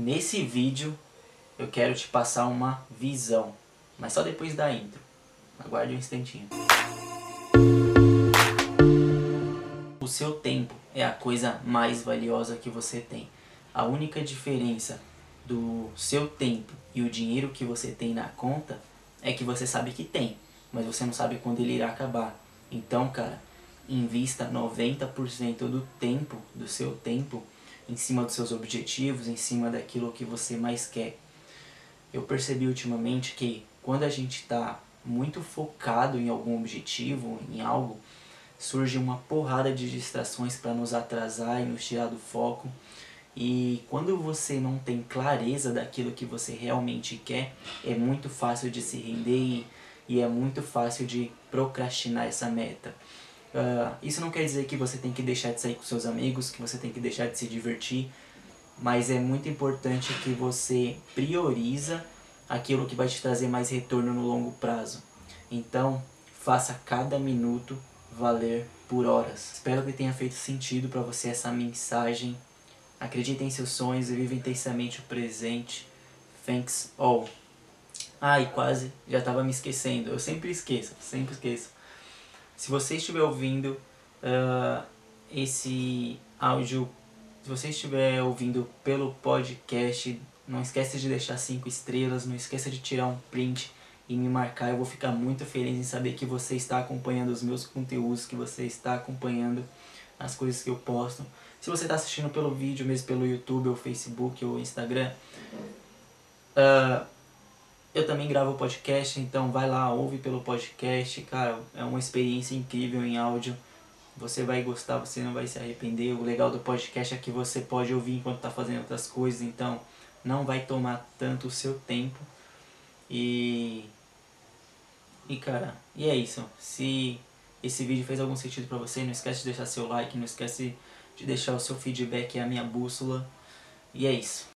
nesse vídeo eu quero te passar uma visão, mas só depois da intro. Aguarde um instantinho. O seu tempo é a coisa mais valiosa que você tem. A única diferença do seu tempo e o dinheiro que você tem na conta é que você sabe que tem, mas você não sabe quando ele irá acabar. Então, cara, invista 90% do tempo, do seu tempo, em cima dos seus objetivos, em cima daquilo que você mais quer. Eu percebi ultimamente que quando a gente está muito focado em algum objetivo, em algo, surge uma porrada de distrações para nos atrasar e nos tirar do foco. E quando você não tem clareza daquilo que você realmente quer, é muito fácil de se render e, e é muito fácil de procrastinar essa meta. Uh, isso não quer dizer que você tem que deixar de sair com seus amigos, que você tem que deixar de se divertir, mas é muito importante que você prioriza aquilo que vai te trazer mais retorno no longo prazo. Então, faça cada minuto valer por horas. Espero que tenha feito sentido para você essa mensagem. Acredite em seus sonhos e viva intensamente o presente. Thanks all. E quase já estava me esquecendo. Eu sempre esqueço, sempre esqueço. Se você estiver ouvindo uh, esse áudio, se você estiver ouvindo pelo podcast, não esqueça de deixar cinco estrelas, não esqueça de tirar um print e me marcar. Eu vou ficar muito feliz em saber que você está acompanhando os meus conteúdos, que você está acompanhando as coisas que eu posto. Se você está assistindo pelo vídeo, mesmo pelo YouTube, ou Facebook, ou Instagram, uh, eu também gravo podcast, então vai lá, ouve pelo podcast, cara, é uma experiência incrível em áudio. Você vai gostar, você não vai se arrepender. O legal do podcast é que você pode ouvir enquanto está fazendo outras coisas, então não vai tomar tanto o seu tempo. E e cara, e é isso. Se esse vídeo fez algum sentido para você, não esquece de deixar seu like, não esquece de deixar o seu feedback, é a minha bússola. E é isso.